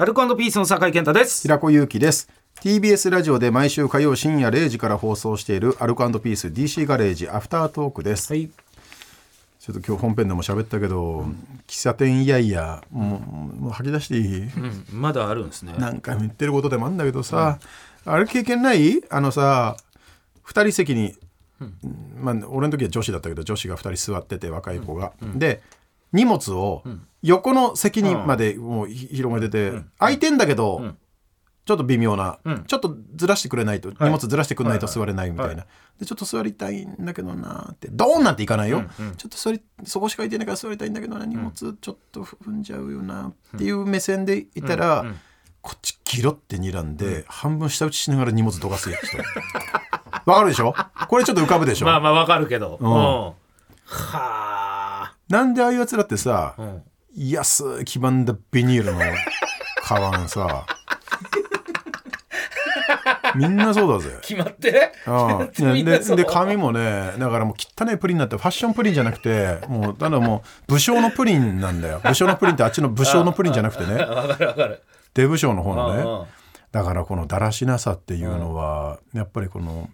アルコピースの酒井健太です。平子祐希です。TBS ラジオで毎週火曜深夜0時から放送しているアルコピース DC ガレージアフタートークです、はい。ちょっと今日本編でも喋ったけど、喫茶店いやいやもうもう吐き出していい、うんまだあるんですね。何回も言ってることでもあるんだけどさ、あれ経験ない？あのさ2人席に、まあ、俺の時は女子だったけど女子が2人座ってて若い子が、で荷物を横の席にまでもうひ広げてて、空いてんだけど、ちょっと微妙な、うん。ちょっとずらしてくれないと、い。荷物ずらしてくれないとはい座れないみたいな、はい。でちょっと座りたいんだけどなってドーンなんていかないよ、ちょっと座りそこしか空いてないから座りたいんだけどな荷物ちょっと踏んじゃうよなっていう目線でいたら、こっちギロって睨んで、半分下打ちしながら荷物どかす人 わかるでしょ？これちょっと浮かぶでしょ、まあまあわかるけど、ん。うん。はなんでああいうやつらってさ、あ、うん。安い黄ばんだビニールのカバンさみんなそうだぜ。決まって？うん。みんなそう？でで紙もねだからもう汚いプリンになってファッションプリンじゃなくてもうただもう武将のプリンなんだよ。武将のプリンってあっちの武将のプリンじゃなくてね。わかるわかる。デブ将の方のうんうん。ねだからこのだらしなさっていうのはやっぱりこの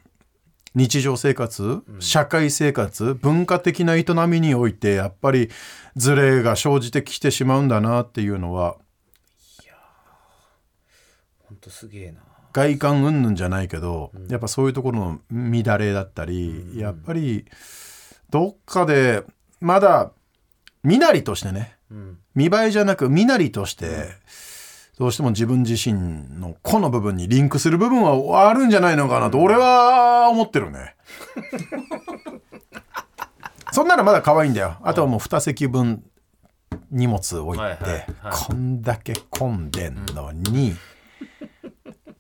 日常生活社会生活文化的な営みにおいてやっぱりズレが生じてきてしまうんだなっていうのはほんとすげえな。外観云々じゃないけど、やっぱそういうところの乱れだったり、やっぱりどっかでまだ身なりとしてねうん。見栄えじゃなく身なりとして、どうしても自分自身の個の部分にリンクする部分はあるんじゃないのかなと俺は思ってるね。そんならまだ可愛いんだよ。あとはもう2席分荷物置いて、はいはいはいこんだけ混んでんのに、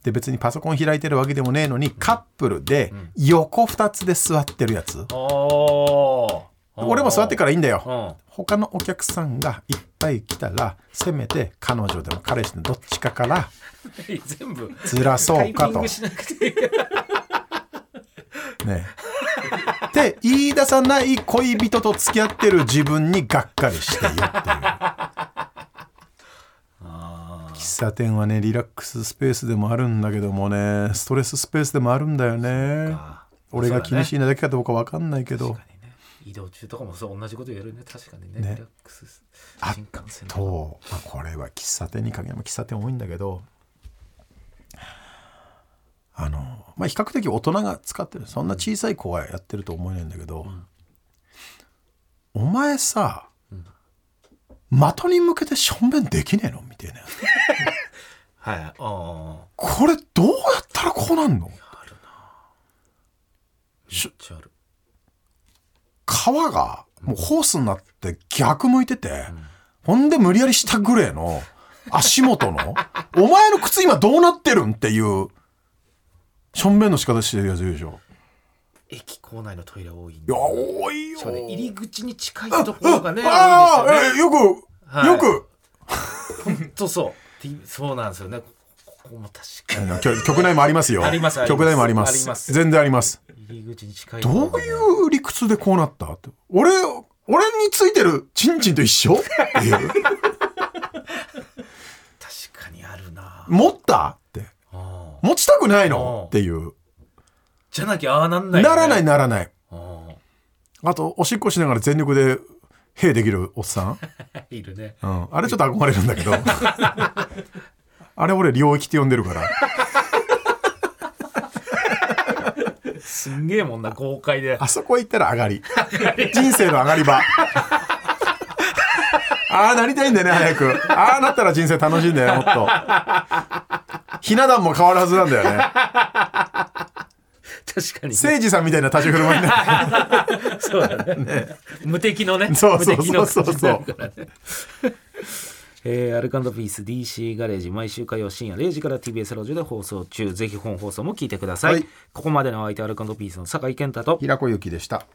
で別にパソコン開いてるわけでもねえのにカップルで横2つで座ってるやつ、俺も座ってからいいんだよ。うん他のお客さんがいっぱい来たらせめて彼女でも彼氏でもどっちかから 全部ずらそうかとね。って言い出さない恋人と付き合ってる自分にがっかりしてよっていう。あ喫茶店はねリラックススペースでもあるんだけどもねストレススペースでもあるんだよね。あ俺が気にしいいなだけかどうかわかんないけど。移動中とかもそう同じこと言えるね。確かにね。ね。リラックスあ新幹線と、まあ、これは喫茶店に限らず喫茶店多いんだけどあのまあ比較的大人が使ってる。そんな小さい子がやってると思えないんだけど、お前さ、的に向けてしょんべんできねえの？みたいな。はいこれどうやったらこうなんの？あるな。めしっちゃある皮がもうホースになって逆向いてて、ほんで無理やり下グレーの足元のお前の靴今どうなってるんっていうしょんべんの仕方してるやついるでしょ。駅構内のトイレ多いんいや多いよ。ね入り口に近いところがねああ多いんですよね。えよく、はい。よく。ほんとそう。てそうなんですよね。こここも確かに。局局内もありますよ。ありますあります。局内もあります。あります。全然あります入り口に近い。どういう理屈でこうなった？って。俺俺についてるチンチンと一緒？っていう確かにあるな。持った？って。持ちたくないうんのっていう。じゃなきゃああなんないよね。ならないならない。ああ。とおしっこしながら全力で兵できるおっさん、あ いるね。うん、あれちょっと憧れるんだけど。あれ俺領域って呼んでるからすんげえもんな豪快で。あそこ行ったら上がり。人生の上がり場。ああなりたいんだよね早く。ああなったら人生楽しいんだよもっと。ひな壇も変わるはずなんだよね。確かに誠司さんみたいな立ち振る舞いになるそうだ ね。無敵のね。そうそうそうそう。感じになるからねえーアルカンドピース DC ガレージ毎週火曜深夜0時から TBS ラジオで放送中。ぜひ本放送も聞いてください、はい。ここまでのお相手アルカンドピースの酒井健太と平子ゆきでした